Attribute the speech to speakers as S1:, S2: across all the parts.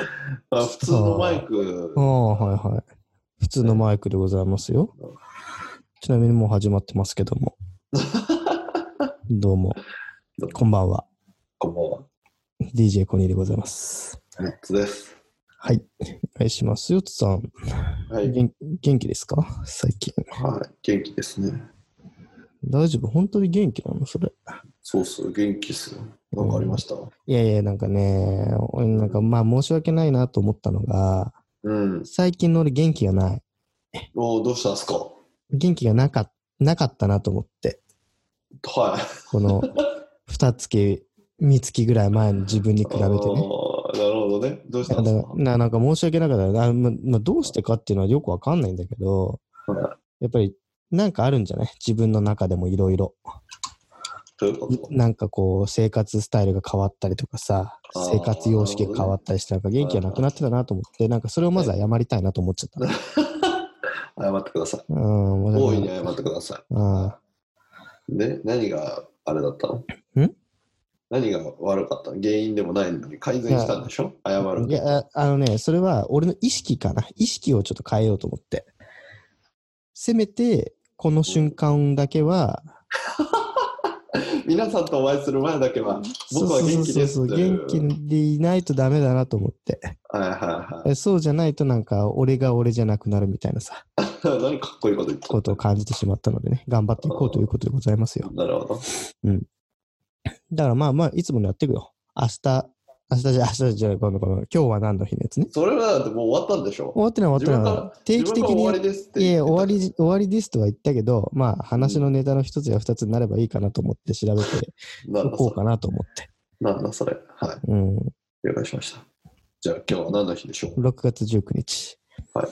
S1: あ普通のマイク
S2: あ。あ、はいはい。普通のマイクでございますよ。ちなみにもう始まってますけども。どうも、こんばんは。
S1: こんばんは。
S2: DJ コニーでございます。
S1: ネッツです。
S2: はい。お願いします。よつさん、
S1: はい。
S2: 元元気ですか？最近。
S1: はい。元気ですね。
S2: 大丈夫？本当に元気なの？それ。
S1: そうっす。元気っすよ。なんかありました
S2: いやいや、なんかね、俺なんかまあ申し訳ないなと思ったのが、
S1: うん。
S2: 最近の俺元気がない。
S1: おーどうしたんすか？
S2: 元気がなかなかったなと思って。
S1: はい。
S2: この、二月、三月ぐらい前の自分に比べてね。
S1: なるほどね。どうしたんですか？
S2: らななんか申し訳なかったな、ままあ、どうしてかっていうのはよくわかんないんだけど、
S1: は
S2: やっぱりなんかあるんじゃない？自分の中でもいろいろ。なんかこう生活スタイルが変わったりとかさ、生活様式が変わったりして、なんか元気がなくなってたなと思って、なんかそれをまず謝りたいなと思っちゃった。
S1: 謝ってください。
S2: うん、
S1: 大いに謝ってくださ
S2: あ
S1: い。で、何があれだったの？
S2: ん？
S1: 何が悪かった？の原因でもないのに改善したんでしょ？謝る
S2: ーいや、ああのね、それは俺の意識かな。意識をちょっと変えようと思って。せめて、この瞬間だけは、
S1: 皆さんとお会いする前だけは、僕は元気です
S2: 元気でいないとダメだなと思って。
S1: はいはい
S2: えそうじゃないとなんか、俺が俺じゃなくなるみたいなさ、
S1: はい。何かっこいいこと言って
S2: ことを感じてしまったのでね、頑張っていこうということでございますよ。
S1: なるほど。
S2: だからまあまあ、いつものやっていくよ。明日、明日じゃ、明日じゃ、ごめんごめん。今日は何の日のやつね？
S1: それはだってもう終わったんでしょ？
S2: 終わってない終わってない。定期的に
S1: 終わりですって
S2: い終わり、終わりですとは言ったけど、まあ、話のネタの一つや二つになればいいかなと思って調べて おこうかなと思って。
S1: なんだそれ。はい。
S2: うん。
S1: 了解しました。じゃあ今日は何の日でしょう
S2: ？6月19日。
S1: はい。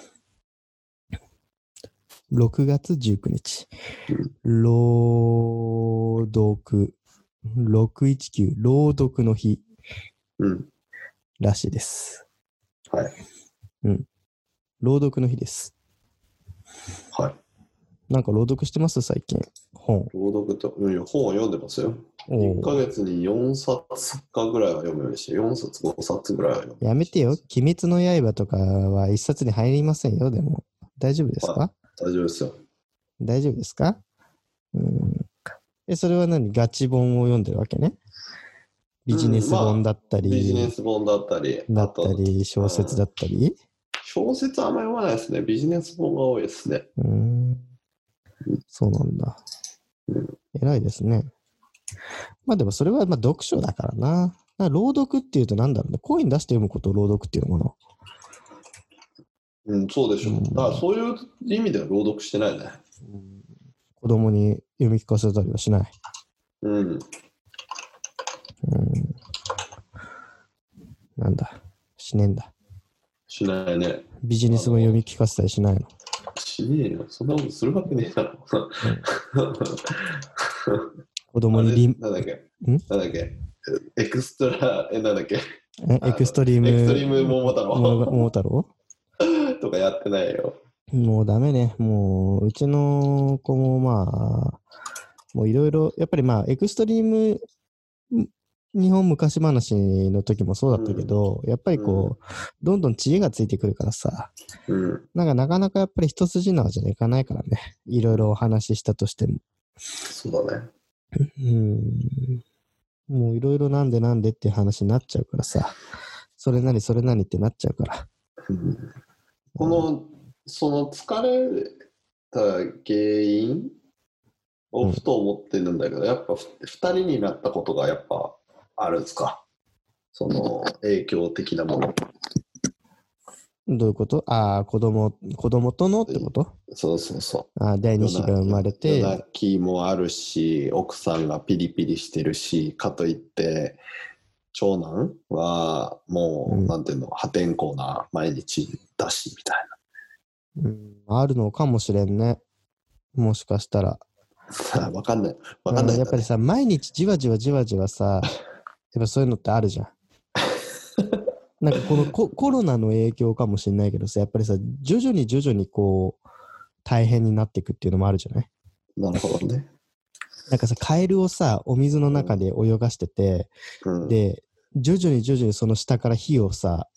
S2: 6月19日。朗読。619、朗読の日
S1: うん。
S2: らしいです。
S1: はい。
S2: 朗読の日です。
S1: はい。
S2: なんか朗読してます？最近。本。
S1: 朗読と、うん、本を読んでますよ。
S2: お
S1: 1ヶ
S2: ー
S1: 月に4冊かぐらいは読むようにして、4冊、5冊ぐらいは読む。
S2: やめてよ。鬼滅の刃とかは一冊に入りませんよ。でも。大丈夫ですか、
S1: は大丈夫ですよ。
S2: 大丈夫ですか？うん。え、それは何？ガチ本を読んでるわけねビジネス本だったり、
S1: ビジネス本だったり、
S2: だったり、小説だったり。
S1: 小説あんまり読まないですね。ビジネス本が多いですね。
S2: うーん。そうなんだ
S1: うん。
S2: 偉いですね。まあでもそれはまあ読書だからな。だから朗読っていうとなんだろうね。声に出して読むことを朗読っていうのかな。
S1: うん、そうでしょう。
S2: うん
S1: だからそういう意味では朗読してないね。
S2: 子供に読み聞かせたりはしない。
S1: うん。
S2: うん。なんだ。しねえんだ。
S1: しないね。
S2: ビジネス本読み聞かせたりしないの？
S1: しねえよ。そんなことするわけねえだろ。
S2: 子供にリン
S1: なんだっけ？
S2: ん？
S1: なんだっけ？エクストラ、え、なんだっけ？
S2: えエクストリーム。
S1: エクストリーム桃太郎？
S2: も桃太郎？
S1: とかやってないよ。
S2: もうダメね。もう、うちの子もまあ、もういろいろ、やっぱりまあ、エクストリーム、ん日本昔話の時もそうだったけど、やっぱりこう、どんどん知恵がついてくるからさ、
S1: うん。
S2: なんかなかなかやっぱり一筋縄じゃいかないからね。いろいろお話ししたとしても。
S1: そうだね。
S2: うん。もういろいろなんでなんでっていう話になっちゃうからさ、それなりそれなりってなっちゃうから。
S1: うんこの、その疲れた原因？をふと思ってるんだけど、やっぱふ二人になったことがやっぱあるんですか？その影響的なもの。
S2: どういうこと？ああ、子供、子供とのってこと？
S1: そうそうそう。
S2: ああ、第二子が生まれ
S1: 夜
S2: て、
S1: 泣きもあるし、奥さんがピリピリしてるし、かといって、長男はもう、
S2: うん
S1: なんていうの、破天荒な毎日だし、みたい
S2: うん、あるのかもしれんね。もしかしたら。
S1: な。わかんない。わかんないね、
S2: うんやっぱりさ、毎日じわじわじわじわさ、やっぱそういうのってあるじゃん。なんかこのコ コロナの影響かもしれないけどさ、やっぱりさ、徐々に徐々にこう、大変になっていくっていうのもあるじゃない？
S1: なるほどね。
S2: なんかさ、カエルをさ、お水の中で泳がしてて、
S1: うん、
S2: で、徐々に徐々にその下から火をさ、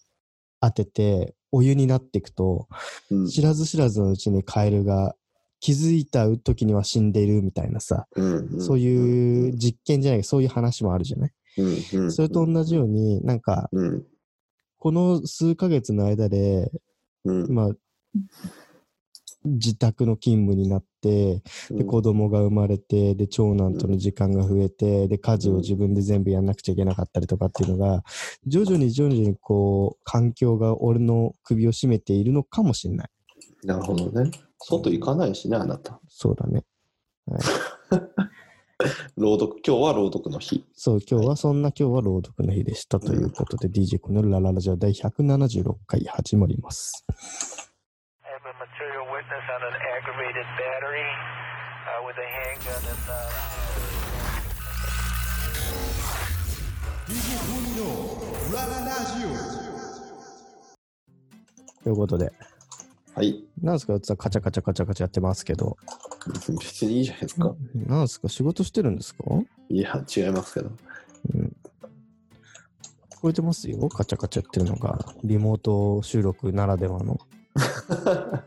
S2: 当てて、お湯になっていくと、
S1: うん。
S2: 知らず知らずのうちにカエルが気づいた時には死んでいるみたいなさ、
S1: うん
S2: そういう実験じゃないそういう話もあるじゃない、
S1: うんうん
S2: それと同じように、なんか、
S1: うん
S2: この数ヶ月の間で、
S1: うん
S2: まあ、自宅の勤務になって、で子供が生まれて、で長男との時間が増えて、で家事を自分で全部やんなくちゃいけなかったりとかっていうのが、徐々に徐々にこう、環境が俺の首を絞めているのかもしれない。
S1: なるほどね。外行かないしね、あなた。
S2: そうだね。
S1: 朗読、今日は朗読の日。
S2: そう、今日はそんな今日は朗読の日でしたということで、DJ このラララジオ第176回始まります。
S3: have a material witness on an aggravated battery uh, with a handgun and. Uh,
S2: ということで、
S1: はい。
S2: なんですか、うつはカチャカチャカチャカチャやってますけど、
S1: 別にいいじゃないですか。
S2: なんですか、仕事してるんですか？
S1: いや、違いますけど。
S2: うん。聞こえてますよ、カチャカチャやってるのが、リモート収録ならではの。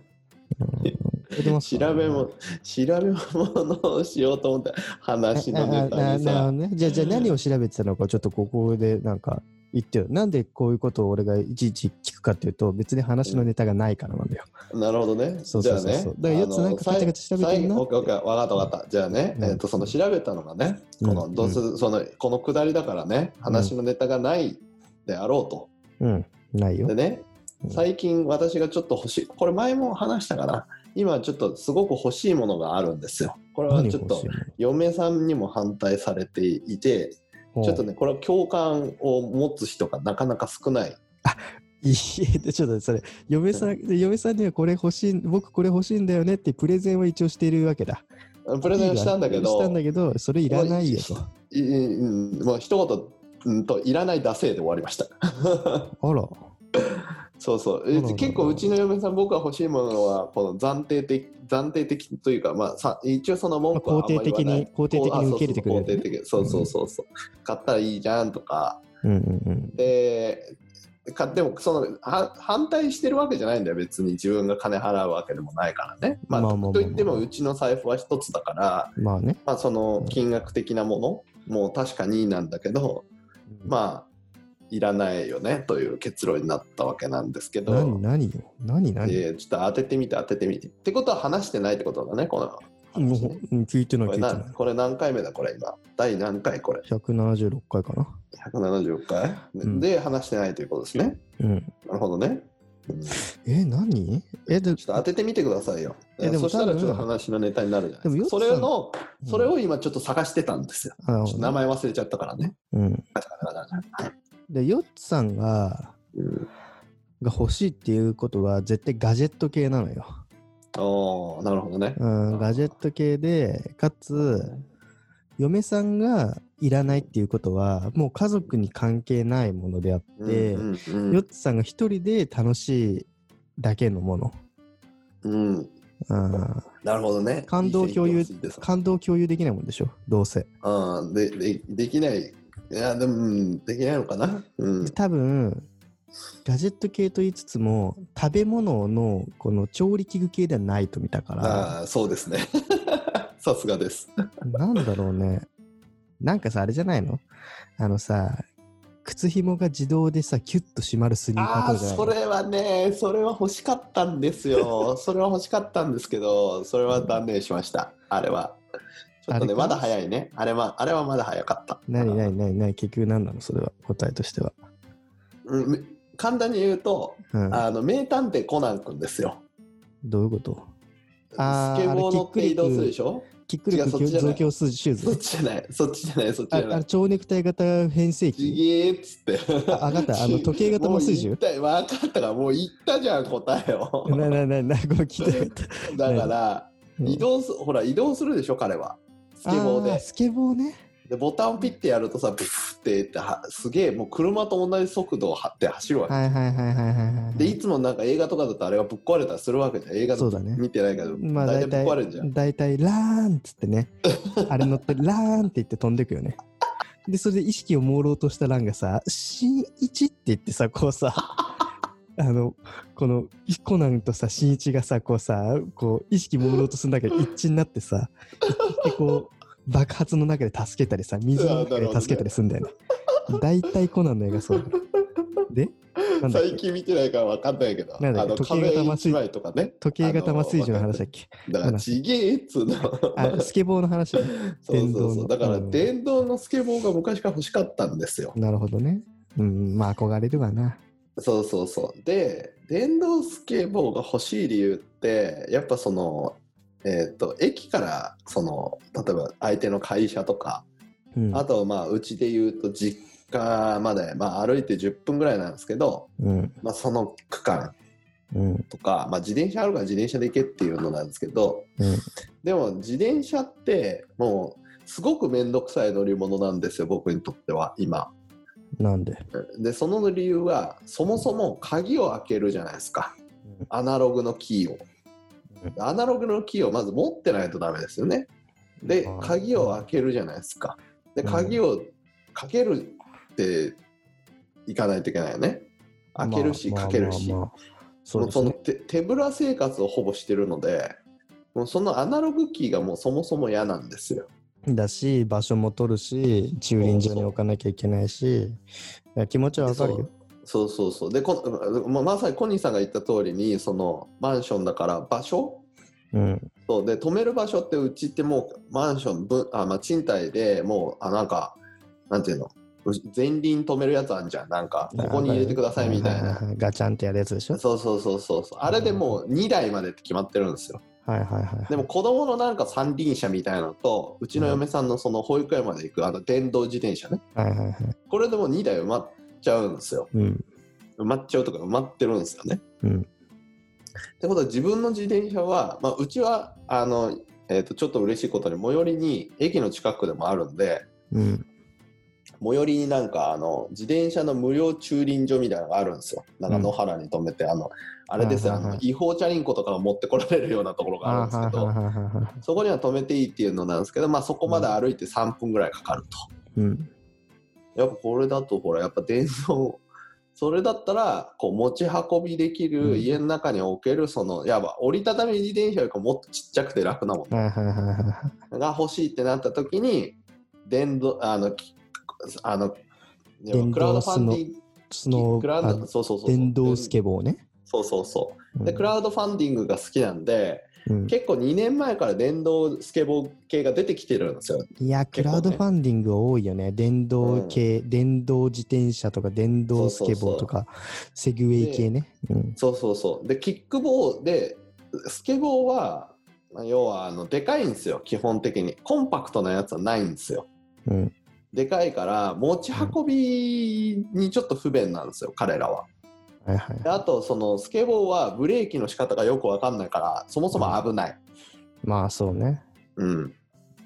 S2: うん、
S1: 調べも、調べ物をしようと思って、話のネタにさ
S2: ど。ね。じゃあ、じゃあ何を調べてたのか、ちょっとここでなんか言ってよ。なんでこういうことを俺がいちいち聞くかっていうと、別に話のネタがないからなんだよ。
S1: なるほどね。
S2: そうそうそうそう
S1: じゃあね。
S2: だから四つなんかカチャカチャ調べてんな
S1: オッケーオッケー、わかったわかった。じゃあね、
S2: うん
S1: えっと、その調べたのがね、
S2: うん
S1: この、どうせ、その、このくだりだからね、話のネタがないであろうと。
S2: うん、ないよ
S1: で。ね
S2: う、ん
S1: 最近私がちょっと欲しい、これ前も話したかな。今ちょっとすごく欲しいものがあるんですよ。これはちょっと嫁さんにも反対されていて、ちょっとね、これは共感を持つ人がなかなか少ない。
S2: いいえ、でちょっとそれ、嫁さん、で嫁さんにはこれ欲しい、僕これ欲しいんだよねってプレゼンは一応しているわけだ。
S1: プレゼンしたんだけ
S2: し
S1: ど、
S2: たんだけど、それいらないよと。
S1: いうんもう一言うんといらない惰性で終わりました。
S2: あら。
S1: そうそう結構うちの嫁さん僕が欲しいものはこの暫定的暫定的というかまあさ一応その文句は
S2: 肯定的に肯定的に受け入れてくれる
S1: あそうそう肯定的そうそうそうそう買ったらいいじゃんとか
S2: うんうんうん。
S1: でかでもそのは反対してるわけじゃないんだよ。別に自分が金払うわけでもないからね、まあといってもうちの財布は一つだから、
S2: まあね。
S1: まあ、その金額的なものも確かになんだけどまあいらないよねという結論になったわけなんですけど、
S2: 何何よ何何、
S1: えーちょっと当ててみて当ててみて。ってことは話してないってことだね、この
S2: もううん聞いてない
S1: これ
S2: 聞いてな。
S1: ないこれ何回目だ？これ今。第何回これ
S2: ？176回かな。
S1: ?170 回、
S2: うん
S1: で話してないということですね。
S2: うん。
S1: なるほどね。うんち
S2: え、何？え、で
S1: ょっと当ててみてくださいよ。
S2: えでも
S1: そしたらちょっと話のネタになるじゃない
S2: でも
S1: ですか。そ
S2: よっさん
S1: れの、それを今ちょっと探してたんですよ。
S2: あの
S1: ちょっと名前忘れちゃったからね。
S2: うん。で、ヨッツさんが、
S1: うん、
S2: が欲しいっていうことは絶対ガジェット系なのよ。
S1: おーなるほどね。
S2: うん、ガジェット系で、かつ、嫁さんがいらないっていうことは、もう家族に関係ないものであって、
S1: うんうん
S2: ヨッツさんが一人で楽しいだけのもの。
S1: うんうん
S2: うん、
S1: なるほどね。
S2: 感動共有感動共有できないもんでしょ、どうせ。
S1: うんででできない。いや、でも、うんできないのかな？うん。
S2: 多分、ガジェット系と言いつつも、食べ物のこの調理器具系ではないと見たから、
S1: ああ、そうですね。さすがです。
S2: なんだろうね。なんかさ、あれじゃないの？あのさ、靴紐が自動でさ、キュッと締まるスニーカーとか
S1: それはね、それは欲しかったんですよ。それは欲しかったんですけど、それは断念しました。あれは。ちょっとね、まだ早いね。あれは、あれはまだ早かった。
S2: 何何何何結局何なの？それは答えとしては。
S1: うんめ簡単に言うと、
S2: うん、
S1: あの名探偵コナン君ですよ。
S2: どういうこと？
S1: ス
S2: あー
S1: ケボー乗って移動するでしょ？
S2: キック力
S1: 違うそっちじゃない
S2: 増強シューズ
S1: そっちじゃない、そっちじゃない、そっちじ
S2: あ
S1: ゃない。
S2: あ蝶ネクタイ型変声
S1: ち
S2: 機
S1: げーっつって。
S2: あわかったあの 時計型麻酔銃？
S1: 分かったから、もう言ったじゃん、答えを。
S2: ななななごめん聞いて
S1: だから、
S2: うん
S1: 移動す、ほら、移動するでしょ、彼は。スケボーで。
S2: スケボーね。
S1: で、ボタンをピッてやるとさ、ブフってっては、すげえ、もう車と同じ速度を張って走るわけ。
S2: はいはいはいはいはいはい。
S1: で、いつもなんか映画とかだとあれがぶっ壊れたりするわけじゃん。映画
S2: そうだね
S1: 見てないけど、
S2: まあ
S1: 大体
S2: 大体
S1: ぶっ壊れるじゃん。
S2: 大体ラーンっつってね あれ乗ってラーンって言って飛んでくよねでそれで意識を朦朧としたランがさ「新一」って言ってさこうさ あの、この、コナンとさ、新一がさ、こうさ、こう、意識朦朧とするんだけど、一致になってさ、一致してこう、爆発の中で助けたりさ、水の中で助けたりするんだよね。大体コナンの映画そうだよ。で、なんだっけ？
S1: 最近見てないから分かんないけど、
S2: なんだっけ？
S1: あの
S2: 時計型麻酔
S1: 壁一枚とかね。
S2: 時計型麻酔銃の話だっけ？
S1: だからちげえっつうの。
S2: あ、スケボーの話ね。
S1: そうそうそう。だから
S2: うん
S1: 電動のスケボーが昔から欲しかったんですよ。
S2: なるほどね。うん、まあ憧れるわな。
S1: そうそうそう。で、電動スケボーが欲しい理由って、やっぱその、えっ、と、駅から、その、例えば相手の会社とか、
S2: うん。
S1: あと、まあ、うちで言うと実家まで、まあ、歩いて10分ぐらいなんですけど、
S2: うん。
S1: まあ、その区間
S2: うん。
S1: とか、まあ、自転車あるから自転車で行けっていうのなんですけど、
S2: うん。
S1: でも自転車ってもうすごく面倒くさい乗り物なんですよ僕にとっては今
S2: なんで？
S1: でその理由はそもそも鍵を開けるじゃないですかアナログのキーを
S2: うん
S1: アナログのキーをまず持ってないとダメですよね。で鍵を開けるじゃないですか。で
S2: うん。
S1: 鍵をかけるっていかないといけないよね。開けるし
S2: まあ
S1: かけるし、
S2: そ
S1: の。手手ぶら生活をほぼしてるのでもうそのアナログキーがもうそもそも嫌なんですよ。
S2: だし、場所も取るし、駐輪場に置かなきゃいけないし、いや気持ちはわかるよ。
S1: そうそうそう。でこままさにコニーさんが言った通りにそのマンションだから場所？
S2: うん。
S1: そう。で止める場所ってうちってもうマンションぶあ、まあ、賃貸でもうあなんかなんていうの？う前輪止めるやつあんじゃん。なんかここに入れてくださいみたいな。
S2: ガチャンってやるやつでしょ？
S1: そうそうそうそうそう。あれでもう2台までって決まってるんですよ。
S2: はいはいはい。
S1: でも子供のなんか三輪車みたいなのとうちの嫁さんのその保育園まで行くあの電動自転車ね。
S2: はいはいはい。
S1: これでもう2台埋まっちゃうんですよ
S2: うん。
S1: 埋まっちゃうとか埋まってるんですよね
S2: うん。
S1: ってことは自分の自転車は、まあ、うちはあの、えー、とちょっと嬉しいことに最寄りに駅の近くでもあるんで
S2: うん。
S1: 最寄りになんかあの自転車の無料駐輪場みたいなのがあるんですよなんか野原に止めて、あのあれですあの違法チャリンコとかが持ってこられるようなところがあるんですけど、そこには止めていいっていうのなんですけど、まあ、そこまで歩いて3分ぐらいかかると。
S2: うん。
S1: やっぱこれだとほらやっぱ電動 それだったらこう持ち運びでき
S2: うん
S1: る家の中に置けるそのやば折りたたみ自転車よりかもっとちっちゃくて楽なも。のが欲しいってなった時に電動あのきあのクラウドファンディング
S2: その
S1: クラウド
S2: あ
S1: そうそうそう
S2: 電動スケボーね。
S1: そうそうそうで
S2: うん
S1: クラウドファンディングが好きなんで
S2: うん
S1: 結構2年前から電動スケボー系が出てきてるんですよ
S2: いや、
S1: ね
S2: ラウドファンディング多いよね。電動系、電動自転車とか、電動スケボーとか、セグウェイ系ね。うん。
S1: そうそうそう。で、キックボーで、スケボーは、まあ要はあのでかいんですよ、基本的に。コンパクトなやつはないんですよ。
S2: うん。
S1: でかいから、持ち運びにちょっと不便なんですよ、彼らは。
S2: はいはい
S1: で。あと、そのスケボーはブレーキの仕方がよくわかんないから、そもそも危ない。
S2: まあそうね。
S1: うん。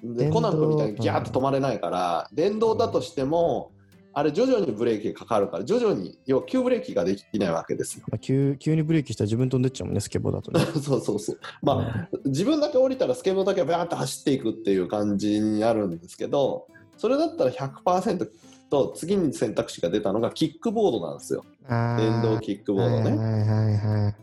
S1: で、コナン君みたいにギャーッと止まれないから、電動だとしても、あれ徐々にブレーキがかかるから、徐々に、要は急ブレーキができないわけですよ。
S2: まあ、急急にブレーキしたら自分飛んでっちゃうもんね、スケボーだとね。
S1: そうそうそう。まあ、自分だけ降りたらスケボーだけバーッと走っていくっていう感じになるんですけどそれだったら100%と次に選択肢が出たのがキックボードなんですよ電動キックボードね、
S2: はいはいはいはい。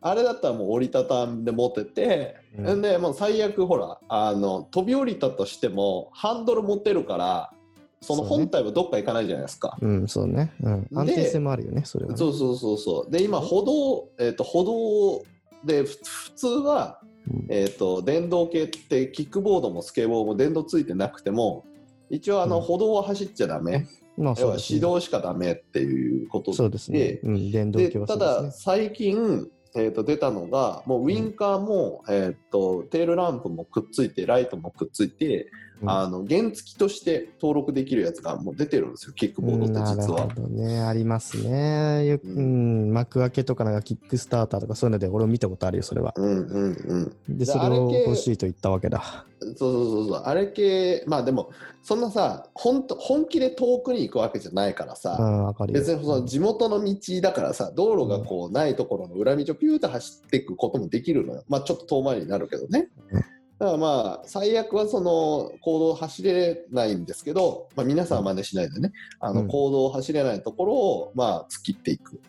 S1: あれだったらもう折りたたんで持てて、
S2: うん
S1: ん、でもう最悪ほらあの飛び降りたとしてもハンドル持てるからその本体はどっか行かないじゃないですか
S2: うん、そうね。うん。安定性もあるよね、それは、ね。
S1: そうそうそうそうで今歩道、えー、と歩道でふ普通は
S2: うん
S1: えー、と電動系ってキックボードもスケボーも電動ついてなくても一応あの
S2: うん
S1: 歩道は走っちゃダメ、
S2: まあ
S1: 要は
S2: そうね。
S1: 指導しかダメっていうこと
S2: そうですね。うん、電動
S1: で
S2: 系は
S1: ただ。最近、えー、と出たのがもうウィンカーも、えー、とテールランプもくっついてライトもくっついて、
S2: うん
S1: あの原付として登録できるやつがもう出てるんですよキックボードって
S2: なる
S1: 実は
S2: ほ。どね。ありますね。
S1: う
S2: うんん、幕開けとかなんかキックスターターとかそういうので俺も見たことあるよ、それは。
S1: うんうんうん
S2: で、それを欲しいと言ったわけだ。
S1: そうそうそうそうあれ系まあでもそんなさ本当本気で遠くに行くわけじゃないからさ、
S2: うん。
S1: 別にその地元の道だからさ道路がこうないところの裏道をピューって走っていくこともできるのよまあちょっと遠回りになるけどね
S2: うん
S1: だからまあ最悪はその行動を走れないんですけど、まあ、皆さんは真似しないでねあ
S2: うん。
S1: の行動を走れないところをまあ突っ切っていく。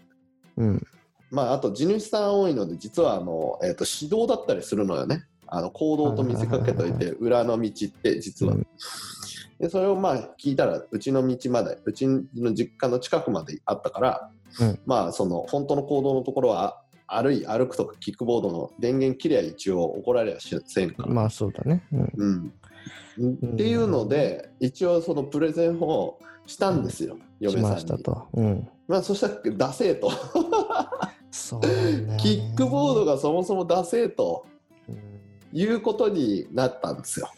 S2: うん。
S1: まあ、あと地主さん多いので実はあの、えー、と指導だったりするのよね。あの行動と見せかけといて裏の道って実は、
S2: うん。
S1: でそれをまあ聞いたらうちの道までうちの実家の近くまであったから、
S2: うん。
S1: まあその本当の行動のところは歩い歩くとかキックボードの電源切りゃ一応怒られやしせんから、
S2: まあそうだね。うん
S1: うん、っていうので一応そのプレゼンをしたんですよ、
S2: し
S1: 嫁さんに
S2: ましたと。うん。
S1: まあそしたら出せと
S2: そうね
S1: キックボードがそもそも出せと
S2: うん
S1: いうことになったんですよ。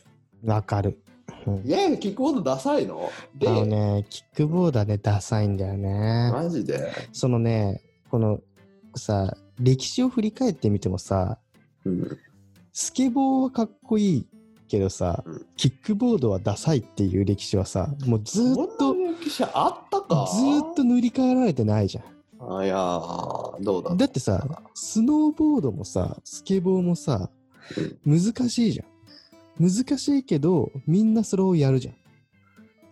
S2: わかる。うん
S1: いやいやキックボードダサいの？で、
S2: あのね、キックボードはね、ダサいんだよね。
S1: マジで、
S2: そのね、このさ、歴史を振り返ってみてもさ、
S1: うん、
S2: スケボーはかっこいいけどさ、
S1: うん
S2: キックボードはダサいっていう歴史はさ、もうずーっと、
S1: 歴史あったか？
S2: ずーっと塗り替えられてないじゃん。
S1: あいやーどうだ
S2: だってさ、スノーボードもさ、スケボーもさ、難しいじゃん。難しいけど、みんなそれをやるじゃん。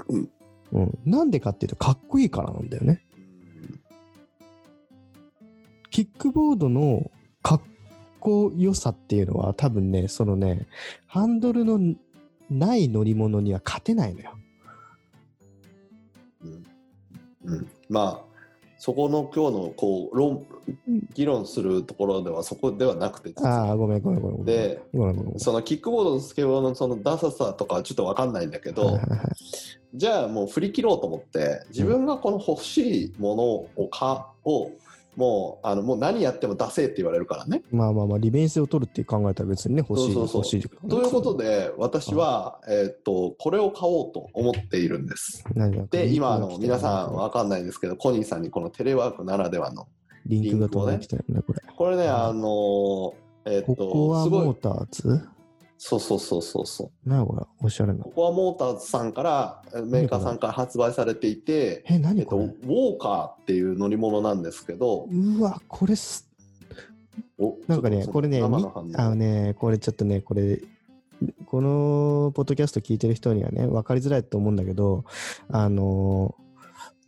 S1: うん。
S2: うん。なんでかっていうと、かっこいいからなんだよね。キックボードのかっこよさっていうのは多分ね、そのね、ハンドルのない乗り物には勝てないのよ。
S1: うんうん、まあそこの今日のこう論議論するところではそこではなくて
S2: ああ、ごめんごめんごめん。
S1: で。そのキックボードとスケボーのそのダサさとかはちょっと分かんないんだけど、じゃあもう振り切ろうと思って自分がこの欲しいものをかをもうあのもう何やっても出せって言われるからね。
S2: まあまあまあ、利便性を取るって考えたら別にね、欲しい、
S1: そうそうそう
S2: 欲しい。
S1: ということで私は、えーっとこれを買おうと思っているんです。で今あの皆さん
S2: は
S1: 分かんないんですけどコニーさんにこのテレワークならではの
S2: リンクが飛んできたよね、これ。
S1: これね
S2: うん
S1: あのーえーっ
S2: こ
S1: と
S2: モーターズ？
S1: そうそうそうそうそう。
S2: なあこれ、おしゃれな。
S1: こ。こはモーターズさんからえメーカーさんから発売されていて、
S2: え、
S1: えっと、
S2: 何これ、
S1: ウォーカーっていう乗り物なんですけど、
S2: うわ、これす、
S1: お
S2: なんかね、これね、あのね、これちょっとね、これ、このポッドキャスト聞いてる人にはね、分かりづらいと思うんだけど、あの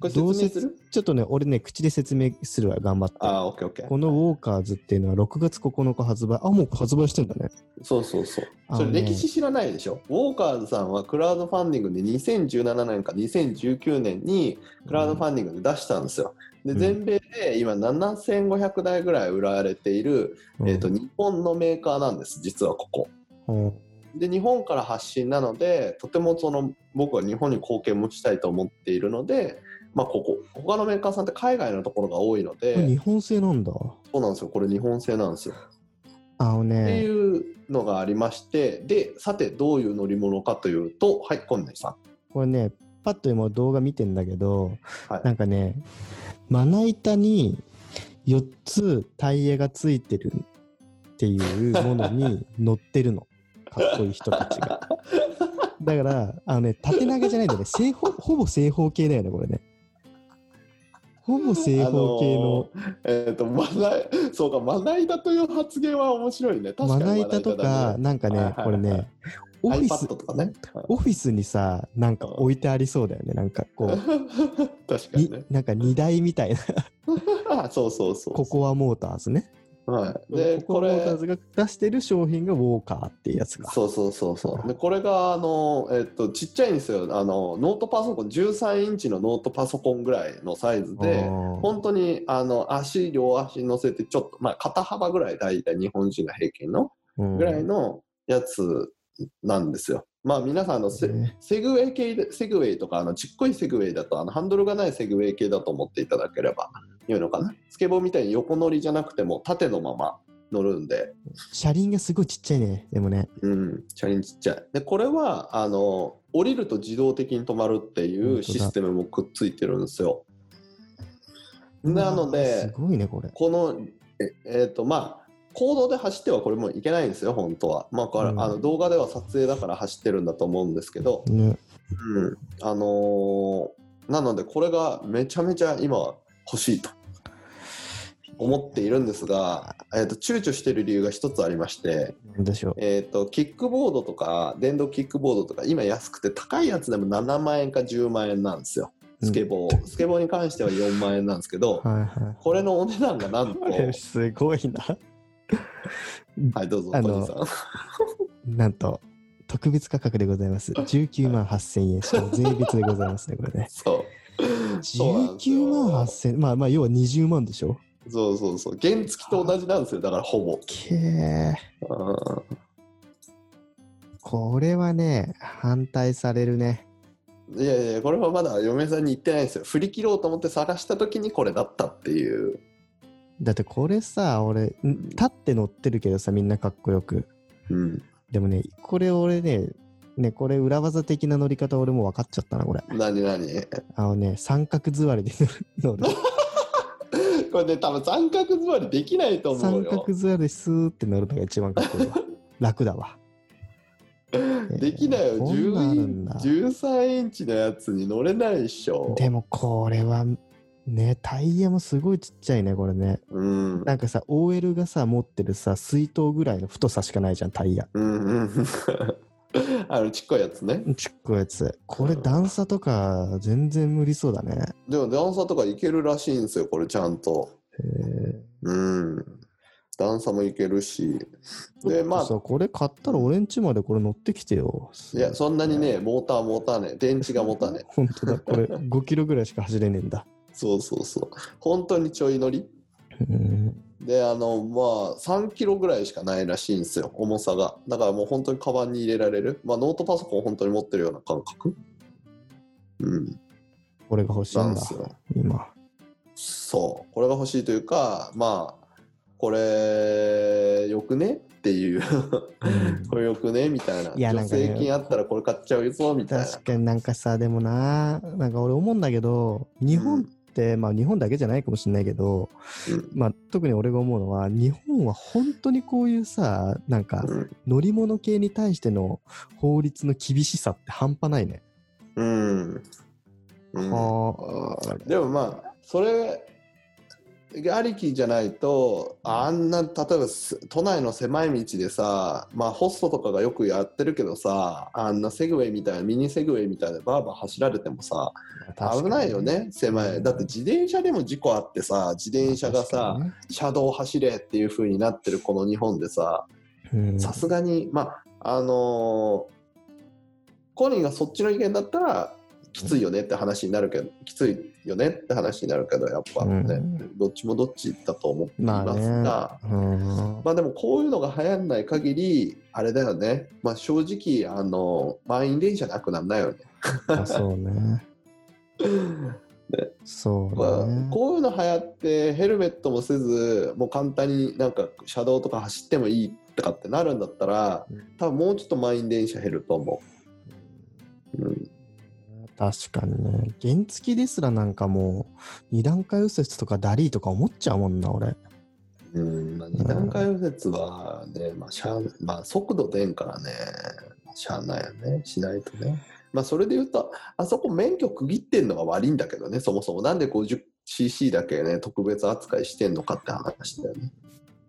S1: これ説明する？
S2: ちょっとね、俺ね、口で説明するわ、頑張って。
S1: あー、オッケーオッケー。
S2: このウォーカーズっていうのは6月9日発売。あ、もう発売してんだね。
S1: そうそうそう。それ歴史知らないでしょ？ウォーカーズさんはクラウドファンディングで2017年か2019年にクラウドファンディングで出したんですよ。で、
S2: うん
S1: 全米で今7500台ぐらい売られている、
S2: うん
S1: えー、と日本のメーカーなんです、実はここ。
S2: うん
S1: で日本から発信なのでとてもその僕は日本に貢献もしたいと思っているので、まあ、ここ他のメーカーさんって海外のところが多いの
S2: これ日
S1: で
S2: 本製なんだ。
S1: そうなんですよこれ日本製なんですよ。
S2: あの
S1: って
S2: ね、
S1: いうのがありましてでさてどういう乗り物かというとはい今内さん。
S2: これね、パッと今動画見てんだけど、
S1: はい
S2: なんかね、まな板に4つタイヤがついてるっていうものに 乗ってるの。かっこいい人たちが。だから、あのね、縦長じゃないんだよね。正方、ほぼ正方形だよね、これね。ほぼ正方形の
S1: あのーえっ、とまなそうかまな板という発言は面白いね。確か
S2: ま
S1: に
S2: な板とか、なんかね
S1: はいはい、はい
S2: これね、オフィス
S1: とかね。
S2: オフィスにさ、なんか置いてありそうだよね。なんかこう、
S1: 確かにね。
S2: になんか荷台みたいな、
S1: あそうそうそう。
S2: ココアモーターズね。
S1: はい、でこれ
S2: が出してる商品がウォーカーっていうやつか。
S1: そうそうそうそう。で、これが、あの、えっと、ちっちゃいんですよ。あの、ノートパソコン、13インチのノートパソコンぐらいのサイズで、本当に、あの、足、両足乗せて、ちょっと、まあ、肩幅ぐらい、だいたい日本人の平均の
S2: 当
S1: ぐらいのやつなんですよ。まあ、皆さん、あの、セグウェイ系で、セグウェイとか、あの、ちっこいセグウェイだと、あの、ハンドルがないセグウェイ系だと思っていただければいいのかな？スケボーみたいに横乗りじゃなくても、縦のまま乗るんで、
S2: 車輪がすごいちっちゃいね。でもね。
S1: うん、チャレンジちっちゃい。で、これは、あの、降りると自動的に止まるっていうシステムもくっついてるんですよ。なので、
S2: すごいね、これ。
S1: この、ええーと、まあ、公道で走ってはこれもいけないんですよ、本当は。まあ、これ
S2: うん
S1: あの動画では撮影だから走ってるんだと思うんですけど、
S2: ね。
S1: うん、あのーなので、これがめちゃめちゃ今は欲しいと思っているんですが、えーと、躊躇している理由が一つありまして、
S2: なんでしょう？
S1: えー、とキックボードとか電動キックボードとか今安くて高いやつでも7万円か10万円なんですよ。スケボー、スケボーに関しては4万円なんですけど、
S2: はいはい。
S1: これのお値段がなんと、
S2: すごいな。
S1: はい、どうぞ、
S2: あの
S1: さん。
S2: なんと、特別価格でございます。19万8000円。しかも税別でございますね、これね。
S1: そう。そうなんですよ
S2: 19万8000まあまあ、要は20万でしょ？
S1: そうそうそう。原付と同じなんですよ、だからほぼ。
S2: けー。
S1: うん
S2: これはね、反対されるね。
S1: いやいや、これはまだ嫁さんに言ってないんですよ。振り切ろうと思って探した時にこれだったっていう。
S2: だってこれさ、俺、ん立って乗ってるけどさ、みんなかっこよく。
S1: うん。
S2: でもね、これ俺ね、ね、これ裏技的な乗り方俺もう分かっちゃったな、これ。
S1: 何何？
S2: あのね、三角座りで乗る。
S1: これね、多分三角座りできないと思う
S2: 三
S1: よ。
S2: 角座りでスーって乗るのが一番かっこいいわ。楽だわ。
S1: できないよ。
S2: こんなんあるんだ
S1: 10 13インチのやつに乗れないっしょ。
S2: でもこれは、ね、タイヤもすごいちっちゃいね、これね。
S1: うん。
S2: なんかさ、OL がさ、持ってるさ、水筒ぐらいの太さしかないじゃん、タイヤ。
S1: うんうん。あのちっこいやつね。
S2: ちっこいやつ。これ段差とか全然無理そうだね。
S1: でも段差とかいけるらしいんですよ、これちゃんと。
S2: へえ。
S1: うん。段差もいけるし。で、まあ、
S2: さ、これ買ったら俺ん家までこれ乗ってきてよ。
S1: いや、そんなにね、モーター持たねえ。電池が持たねえ。
S2: 本当だ、これ5キロぐらいしか走れねえんだ。
S1: そうそうそう。本当にちょい乗り？
S2: うん
S1: で、あの、まあ、3キロぐらいしかないらしいんですよ、重さが。だからもう本当にカバンに入れられる。まあ、ノートパソコンを本当に持ってるような感覚。うん。
S2: これが欲しい
S1: んんです、よ。
S2: 今。
S1: そう。これが欲しいというか、まあ、これ、よくねっていう。これよくねみたいな。
S2: いやなんかね
S1: 助成金あったらこれ買っちゃうぞみたいな。
S2: 確かになんかさ、でもな、なんか俺思うんだけど、日本って、まあ日本だけじゃないかもしれないけど、
S1: うん
S2: まあ特に俺が思うのは、日本は本当にこういうさ、なんか
S1: うん
S2: 乗り物系に対しての法律の厳しさって半端ないね。
S1: うん。うん
S2: は
S1: あーでもまあそれありきじゃないとあんな例えばす都内の狭い道でさまあホストとかがよくやってるけどさあんなセグウェイみたいなミニセグウェイみたいなバーバー走られてもさ
S2: あ
S1: 危ないよね狭い。だって自転車でも事故あってさ自転車がさ、車道走れっていう風になってるこの日本でささすがにまああのーコニーがそっちの意見だったらきついよねって話になるけどきついよねって話になるけどやっぱね、
S2: うん
S1: どっちもどっちだと思ってい
S2: まあ
S1: ますが、
S2: ね。うん
S1: まあでもこういうのが流行んない限りあれだよねまあ正直あの満員電車なくなんないよね。
S2: あそうね。そう
S1: まあ。こういうの流行ってヘルメットもせずもう簡単になんか車道とか走ってもいいとかってなるんだったら多分もうちょっと満員電車減ると思う。うん
S2: 確かにね。原付ですらなんかもう、二段階右折とかダリーとか思っちゃうもんな、俺。
S1: うんまあ、二段階右折はね、まあしゃまあ、速度出んからね、しゃあないよね、しないとね。まあ、それで言うと、あそこ免許区切ってんのが悪いんだけどね、そもそも。なんで 50cc だけね、特別扱いしてんのかって話だよね。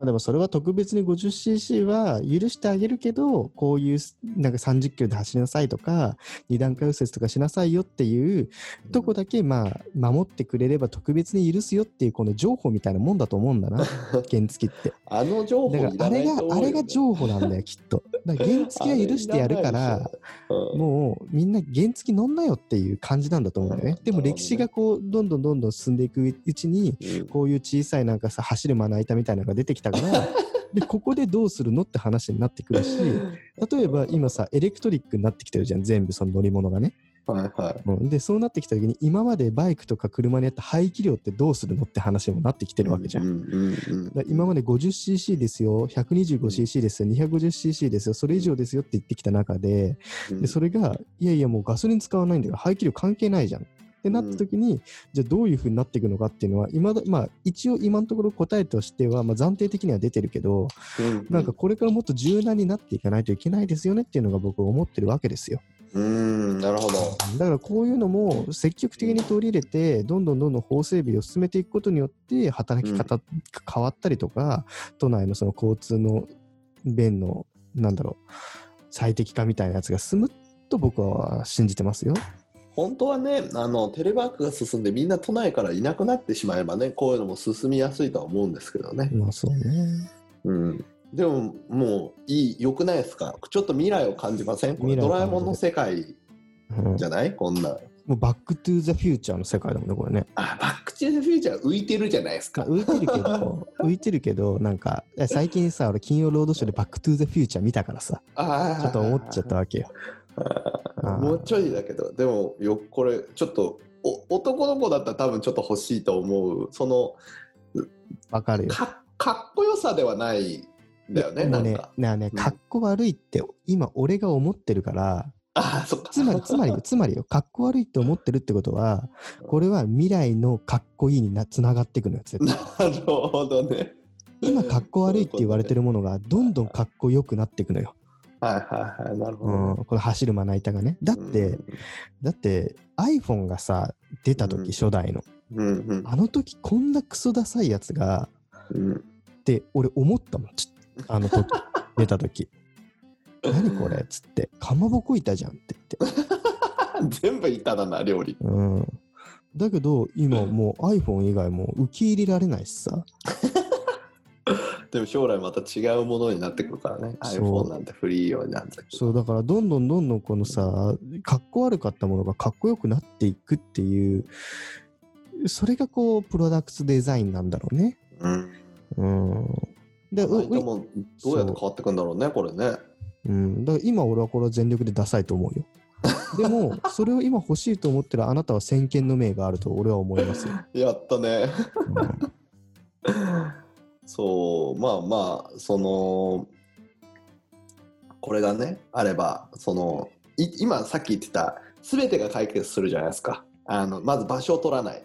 S2: でもそれは特別に 50cc は許してあげるけど、こういうなんか30キロで走りなさいとか、二段階右折とかしなさいよっていうとこだけまあ守ってくれれば特別に許すよっていうこの情報みたいなもんだと思うんだな、原付って。
S1: あの情報い
S2: だかららあれが。あれが情報なんだよ、きっと。だから原付は許してやるから、
S1: うん
S2: もうみんな原付乗んなよっていう感じなんだと思うんだよね。でも歴史がこうどんどんどんどん進んでいくうちに、
S1: うん
S2: こういう小さいなんかさ走るまな板みたいなのが出てきたからでここでどうするのって話になってくるし例えば今さエレクトリックになってきてるじゃん全部その乗り物がね、
S1: はいはい。
S2: うん、でそうなってきた時に今までバイクとか車にあった排気量ってどうするのって話にもなってきてるわけじゃん。
S1: うんうんうん
S2: 今まで 50cc ですよ 125cc ですよ 250cc ですよそれ以上ですよって言ってきた中で
S1: うん。
S2: でそれがいやいやもうガソリン使わないんだから排気量関係ないじゃん。ってなった時に、じゃあどういうふうになっていくのかっていうのは今だ、まあ、一応今のところ答えとしては、まあ、暫定的には出てるけど、
S1: うん
S2: なんかこれからもっと柔軟になっていかないといけないですよねっていうのが僕は思ってるわけですよ。
S1: うん、なるほど。
S2: だからこういうのも積極的に取り入れて、どんどんどんどん法整備を進めていくことによって、働き方が変わったりとか、都内のその交通の便の、なんだろう、最適化みたいなやつが進むと僕は信じてますよ。
S1: 本当はねあのテレワークが進んでみんな都内からいなくなってしまえばねこういうのも進みやすいとは思うんですけどね、
S2: まあそうね。
S1: うん、でももういい良くないですか？ちょっと未来を感じません？これドラえもんの世界
S2: うん
S1: じゃない？こんな。
S2: もうバックトゥーザフューチャーの世界だもんね、これね。
S1: あバック・トゥ・ザ・フューチャー浮いてるじゃないですか。
S2: 浮いてるけど、浮いてるけど、なんか、最近さ、俺金曜ロードショーでバックトゥーザフューチャー見たからさ、
S1: あ
S2: ちょっと思っちゃったわけよ。
S1: あもうちょいだけどでもよこれちょっとお男の子だったら多分ちょっと欲しいと思う。その
S2: わかるよ。
S1: かかっこよさではないんだよねなんか、
S2: ねあね、
S1: うん。
S2: かっこ悪いって今俺が思ってるから、
S1: ああそっか。
S2: つまり、つまりよ、つまりよ、かっこ悪いって思ってるってことは、これは未来のかっこいいになつながっていくのよ、絶対。
S1: なるほどね。
S2: 今かっこ悪いって言われてるものがどんどんかっこよくなっていくのよ。
S1: はいはいはいなるほどね、
S2: うん、これ走るまな板がね。だって、
S1: うん
S2: だって iPhone がさ、出た時、
S1: うん
S2: 初代の。
S1: うんうん
S2: あの時こんなクソダサいやつが、
S1: うん
S2: って俺思ったもん。ちあの時、出た時。何これ？っつって、かまぼこ板じゃんって言って。
S1: 全部板だな料理
S2: うん。だけど、今もう iPhone 以外も受け入れられないしさ。
S1: でも将来また違うものになってくるからね iPhone なんてフリー用になってくる
S2: そう、だからどんどんどんどんこのさ、かっこ悪かったものがかっこよくなっていくっていう、それがこう、プロダクツデザインなんだろうね。
S1: うん
S2: うん。で、う
S1: 間もどうやって変わってくんだろうねこれね
S2: うん、だから今俺はこれは全力でダサいと思うよ。でも、それを今欲しいと思ってるあなたは先見の明があると俺は思いますよ。
S1: やったね
S2: うん
S1: そうまあまあそのこれがねあればそのい今さっき言ってた全てが解決するじゃないですか。あのまず場所を取らない。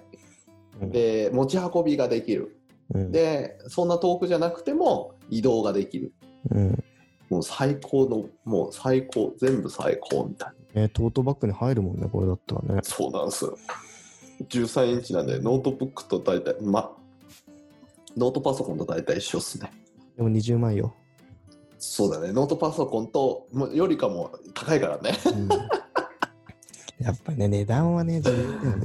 S1: で持ち運びができる。
S2: うん。
S1: でそんな遠くじゃなくても移動ができる。
S2: うん。
S1: もう最高のもう最高全部最高みたいな。
S2: ね、トートバッグに入るもんね、これだったらね。
S1: そうなんですよ。13インチなんでノートブックと大体まノートパソコンと大体一緒っすね
S2: でも20万よ。
S1: そうだね、ノートパソコンともよりかも高いからね。
S2: うん やっぱね、値段はね、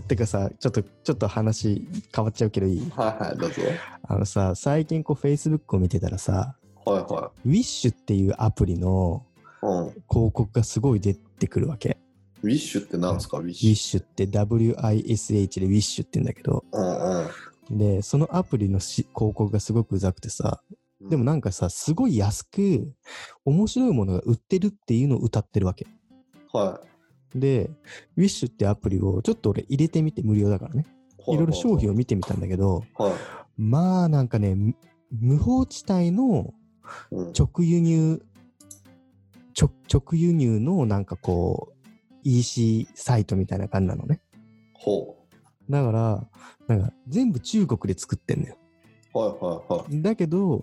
S2: てかさ、ちょっと、ちょっと話変わっちゃうけどいい？
S1: はいはい、どうぞ。
S2: あのさ、最近こう Facebook を見てたらさ、
S1: はいは
S2: Wish っていうアプリの。広告がすごい出てくるわけ。
S1: ウィッシュって何ですか、ウィッシ
S2: Wish って WISH で Wish って言うんだけど、
S1: ュ。うんうん。
S2: で、そのアプリのし広告がすごくうざくてさ、でもなんかさ、すごい安く面白いものが売ってるっていうのを歌ってるわけ。
S1: は
S2: で、Wish ってアプリをちょっと俺入れてみて無料だからね。
S1: い。
S2: いろいろ商品を見てみたんだけど、
S1: はい。
S2: まあなんかね、む無法地帯の
S1: うん、
S2: 直輸入、直直輸入のなんかこう、EC サイトみたいな感じなのね。
S1: ほ
S2: だから、なんか全部中国で作ってんのよ。
S1: う。はいはいはい。
S2: だけど、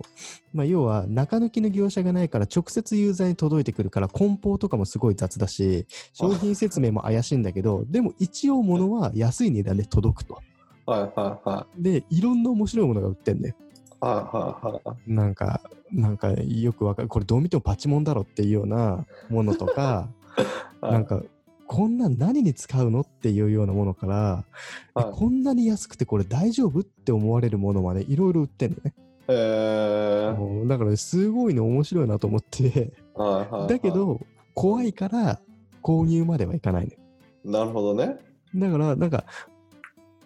S2: まあ、要は中抜きの業者がないから直接ユーザーに届いてくるから梱包とかもすごい雑だし商品説明も怪しいんだけどでも一応物は安い値段で届くと。
S1: はいはいはい。
S2: でいろんな面白いものが売ってんだよ。
S1: はいはいはい。
S2: なんかなんかよくわかるこれどう見てもパチモンだろっていうようなものとか
S1: はい
S2: なんかこんなん何に使うのっていうようなものから、え
S1: はい
S2: こんなに安くてこれ大丈夫って思われるものまでいろいろ売ってんのね。
S1: えー、
S2: だからすごいね面白いなと思って。
S1: はいはいはい。
S2: だけ、ど、怖いから購入まではいかないのよ。
S1: なるほどね。
S2: だから、なんか、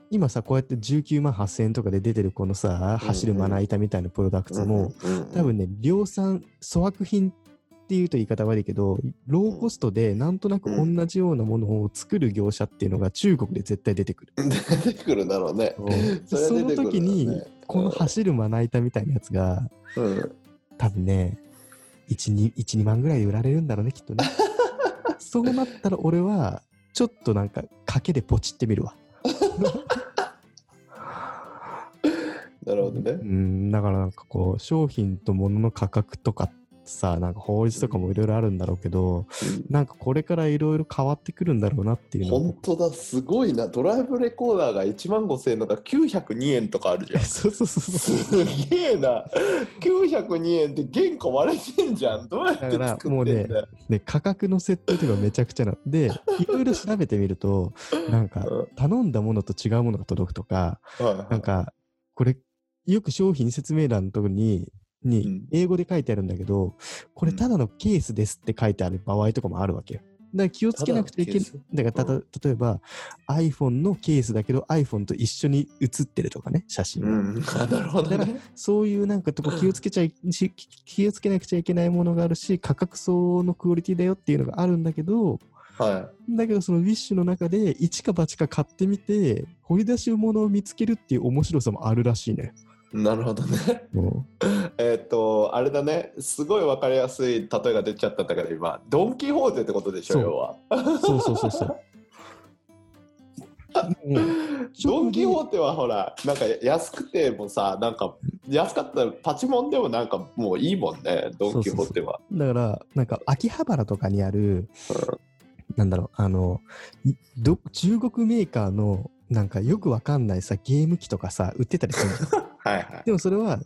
S2: 今さ、こうやって19万8000円とかで出てるこのさ、走るまな板みたいなプロダクツも、
S1: うん、うん、
S2: 多分ね、量産、粗悪品っていうと言い方悪いけど、ローコストでなんとなく同じようなものを作る業者っていうのが中国で絶対出てくる。
S1: 出てくるだろうね。そ れ
S2: その時に、この走るまな板みたいなやつが、
S1: うん。
S2: 多分ね、1、2, 1 2万ぐらいで売られるんだろうね、きっとね。そうなったら俺は、ちょっとなんか、賭けでポチってみるわ。
S1: なるほどね
S2: う。ん、だからなんかこう、商品と物の価格とかっさ、なんか法律とかもいろいろあるんだろうけど、なんかこれからいろいろ変わってくるんだろうなっていう
S1: 本当だ、すごいな。ドライブレコーダーが1万5000円のが902円とかあるじゃん。
S2: そうそうそうそう。
S1: すげえな。902円で原価割れてんじゃん。どうやって作ってんだよ。
S2: で、価格の設定とかめちゃくちゃな。で、いろいろ調べてみると、なんか
S1: うん
S2: 頼んだものと違うものが届くとか、
S1: はいはい
S2: なんか、これ、よく商品説明欄のところに、
S1: うん
S2: に、英語で書いてあるんだけど、これただのケースですって書いてある場合とかもあるわけよ。だから気をつけなくちゃいけない
S1: ただ
S2: から例えば iPhone のケースだけど iPhone と一緒に写ってるとかね、写真が。
S1: うん、あなるほどね。
S2: そういうなんかとこ気をつけちゃいし気をつけなくちゃいけないものがあるし、価格相のクオリティだよっていうのがあるんだけど、
S1: は
S2: だけどそのウィッシュの中で一か八か買ってみて、掘り出し物を見つけるっていう面白さもあるらしいね。
S1: い。なるほどね。
S2: も
S1: えっと、あれだね。すごいわかりやすい例えが出ちゃったんだけど、今、ドン・キホーテってことでしょ、
S2: そう
S1: 要は。
S2: うそうそうそうそう。
S1: ドン・キホーテはほら、なんか安くてもさ、なんか安かったらパチモンでもなんかもういいもんね、ドン・キホーテは。
S2: だから、なんか秋葉原とかにある、なんだろう、あの、中国メーカーのなんかよくわかんないさ、ゲーム機とかさ、売ってたりするじゃん。
S1: はいはい。
S2: でもそれは、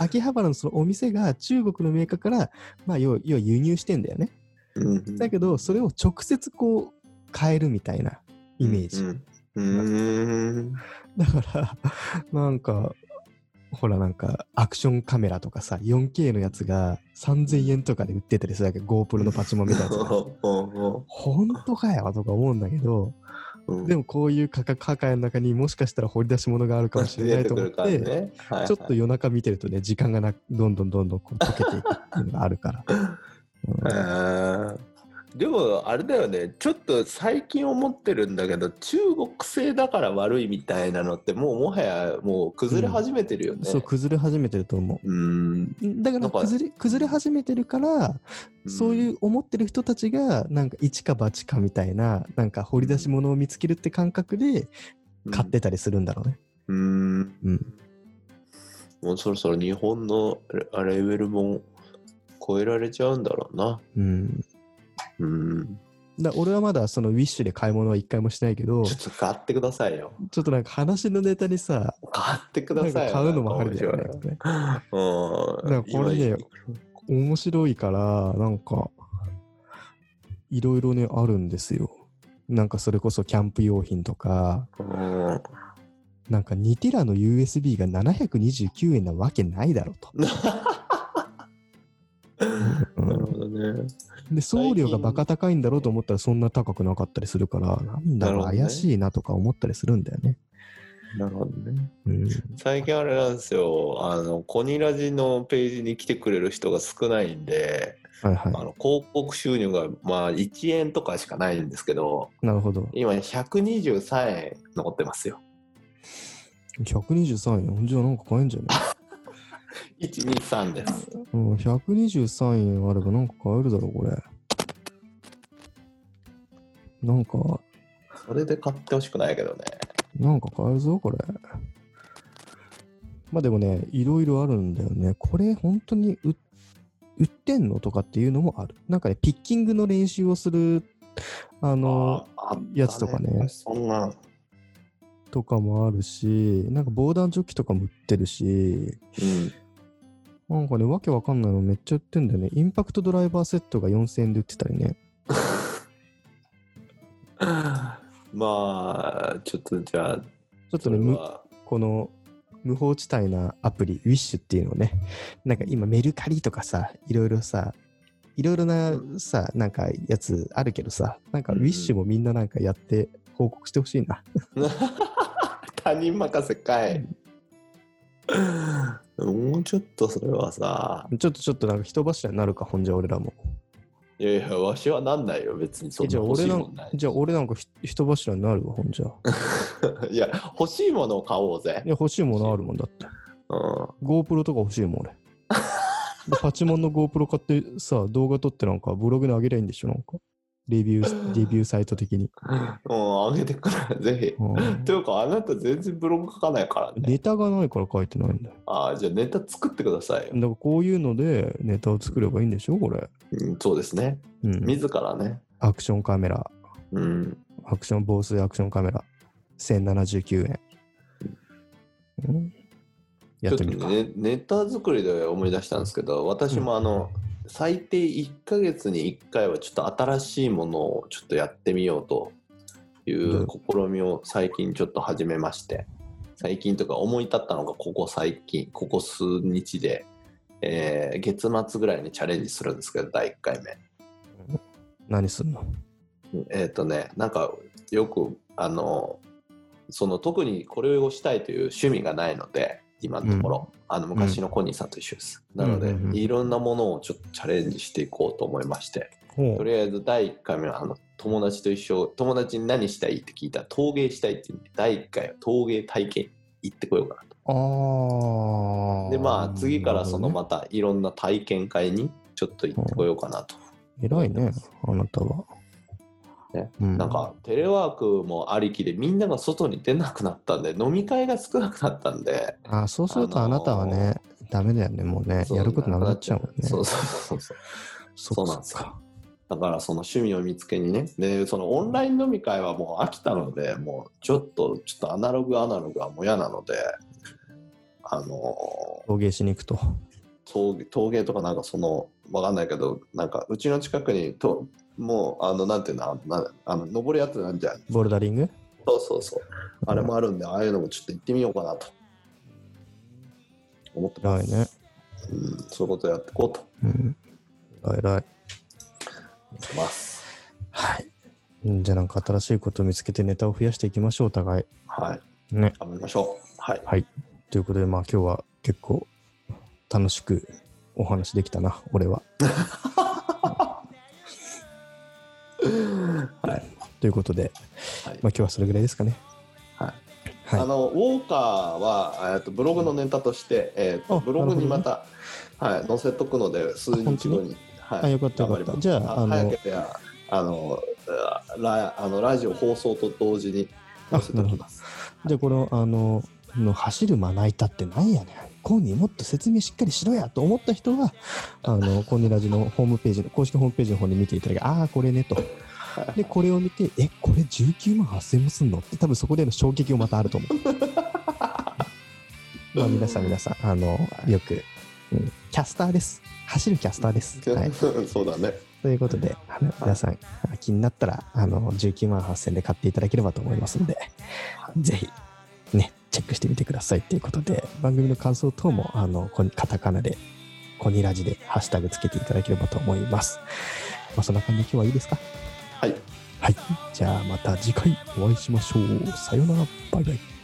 S2: 秋葉原のそのお店が中国のメーカーから、まあ、要は輸入してんだよね。
S1: うん
S2: だけど、それを直接こう、変えるみたいなイメージ。
S1: うんうーん。
S2: だから、なんか、ほらなんか、アクションカメラとかさ、4K のやつが3000円とかで売ってたりするわけ。GoPro のパチモンみたいなやつが。
S1: うん
S2: 本当かよとか思うんだけど、
S1: うん
S2: でもこういう価格破壊の中にもしかしたら掘り出し物があるかもしれないと思っ
S1: 出てね。はいはい
S2: ちょっと夜中見てるとね、時間がなどんどんどんどんこう溶けていくっていうのがあるから。うん
S1: でもあれだよねちょっと最近思ってるんだけど中国製だから悪いみたいなのってもうもはやもう崩れ始めてるよね。
S2: そう、崩れ始めてると思
S1: うーん
S2: う。だから崩れ崩れ始めてるから、そういう思ってる人たちが、なんか一か八かみたいな、なんか掘り出し物を見つけるって感覚で買ってたりするんだろうね。
S1: うーん
S2: うん。
S1: もうそろそろ日本のレレベルも超えられちゃうんだろうな。
S2: うん。
S1: うん
S2: だ俺はまだそのウィッシュで買い物は一回もしないけど、
S1: ちょっと買ってくださいよ。
S2: ちょっとなんか話のネタにさ、
S1: 買ってくださいよ。
S2: 買うのもありだよね。
S1: なんか
S2: これ
S1: 面白いうん。
S2: なんかこれね
S1: 今
S2: 面白いから、なんか、いろいろね、あるんですよ。なんかそれこそキャンプ用品とか、
S1: うん
S2: なんか2テラの USB が729円なわけないだろうと。
S1: ね。
S2: で、送料がバカ高いんだろうと思ったらそんな高くなかったりするから、なんだろう、怪しいなとか思ったりするんだよね。
S1: なるほどね。
S2: うん。
S1: 最近あれなんですよ、あの、コニラジのページに来てくれる人が少ないんで、
S2: はいは
S1: あの広告収入がまあ1円とかしかないんですけど、
S2: い。なるほど。
S1: 今123円残ってますよ。
S2: 123円？じゃあなんか買えんじゃね
S1: 123です。
S2: うん、123円あればなんか買えるだろ、これ。なんか、
S1: それで買ってほしくないけどね。
S2: なんか買えるぞ、これ。まあでもね、いろいろあるんだよね。これ本当に売売ってんのとかっていうのもある。なんかね、ピッキングの練習をする、あの、
S1: ああった
S2: やつとかね
S1: そんな、
S2: とかもあるし、なんか防弾チョッキとかも売ってるし、
S1: うん。
S2: なんかね、わけわかんないのめっちゃ売ってんだよね。インパクトドライバーセットが4000円で売ってたりね。
S1: まあ、ちょっとじゃあ、
S2: ちょっとね、この無法地帯なアプリ、ウィッシュっていうのをね、なんか今メルカリとかさ、いろいろさ、いろいろなさ、なんかやつあるけどさ、なんかウィッシュもみんななんかやって報告してほしいな。
S1: 他人任せかい。もうちょっとそれはさ、
S2: ちょっとちょっとなんか人柱になるか、ほんじゃ俺らも。
S1: いやいや、わしはなんないよ、別にそ
S2: えじゃあ
S1: んな欲し
S2: 俺なん
S1: いもんない。
S2: じゃあ俺なんかひ人柱になるわ、ほんじゃ。
S1: いや、欲しいものを買おうぜ
S2: い。や、欲しいものあるもんだって。
S1: うん。
S2: GoPro とか欲しいもん、俺。でパチモンの GoPro 買ってさ、動画撮ってなんかブログに上げりゃいいんでしょ、なんか。レビュー、レビューサイト的に。
S1: もう上げてくれ、ぜひ。
S2: うん
S1: というか、あなた全然ブログ書かないからね。
S2: ネタがないから書いてないんだよ。
S1: ああ、じゃあネタ作ってくださいよ。
S2: だからこういうのでネタを作ればいいんでしょこれ。
S1: うん、そうですね。
S2: うん。
S1: 自らね。
S2: アクションカメラ、
S1: うん。
S2: アクション、防水アクションカメラ、1079円。うん、やってみるか。
S1: ちょっとね、ネタ作りで思い出したんですけど、私もあの、最低1ヶ月に1回はちょっと新しいものをちょっとやってみようという試みを最近ちょっと始めまして、最近とか思い立ったのがここ最近、ここ数日で、えー月末ぐらいにチャレンジするんですけど、第1回目。
S2: 何すんの？
S1: えっ、とね、なんかよく、あの、その特にこれをしたいという趣味がないので、今のところ、あの昔のコニーさんと一緒です。なので、
S2: うんうんうん
S1: いろんなものをちょっとチャレンジしていこうと思いまして、
S2: ほ
S1: とりあえず第1回目はあの友達と一緒、友達に何したいって聞いたら陶芸したいって言うんで、第1回は陶芸体験行ってこようかなと。
S2: ああ。
S1: で、まあ次からそのまたいろんな体験会にちょっと行ってこようかなと。
S2: 偉いね、あなたは。
S1: ね
S2: うん、
S1: なんかテレワークもありきでみんなが外に出なくなったんで飲み会が少なくなったんで
S2: あそうするとあなたはね、ダメだよね、もうね。やることなくなっちゃうもんね。
S1: そうそうそうそう
S2: そ
S1: そうなんですよだからその趣味を見つけにねでそのオンライン飲み会はもう飽きたのでもうちょっとちょっとアナログアナログはもう嫌なのであの
S2: 陶芸しに行くと。
S1: 陶芸陶芸とかなんかそのわかんないけどなんかうちの近くにともうあのなんていうのなあの登るやつなんじゃん
S2: ボルダリング？
S1: そうそうそうあれもあるんでああいうのもちょっと行ってみようかなと思ってます、
S2: ね。
S1: うん、そういうことやっていこうと
S2: うん。偉い
S1: ます
S2: はい。うんじゃあなんか新しいことを見つけてネタを増やしていきましょう、お互い。
S1: はい
S2: ね。
S1: 頑張りましょうはい
S2: はい。ということで、まあ今日は結構楽しくお話できたな、俺は。
S1: はい
S2: ということで、
S1: はい
S2: まあ今日はそれぐらいですかね。
S1: はい
S2: はい。
S1: あのウォーカーは、えっとブログのネタとして、えっと
S2: あ
S1: ブログにまた、はい、載せとくので数日後に、はい、
S2: あよかったよかったじゃああの
S1: 早ければあのラあのラジオ放送と同時に載せておきます。
S2: じゃあこの、あの、の走るまな板ってなんやねん。コーニーもっと説明しっかりしろやと思った人は、あの、コーニーラジのホームページの、公式ホームページの方に見ていただけ、ああ、これねと。で、これを見て、え、これ19万8000もすんの？って、多分そこでの衝撃がまたあると思う。まあ皆さん皆さん、あの、よく、うんキャスターです。走るキャスターです。はい。
S1: そうだね。
S2: ということで、あの皆さん、気になったら、あの、19万8000で買っていただければと思いますので、ぜひ、ね、チェックしてみてくださいということで、番組の感想等も、あの、こカタカナで、コニラジでハッシュタグつけていただければと思います。まあ、そんな感じで今日はいいですか？
S1: はい。
S2: はい。じゃあまた次回お会いしましょう。さようなら。バイバイ。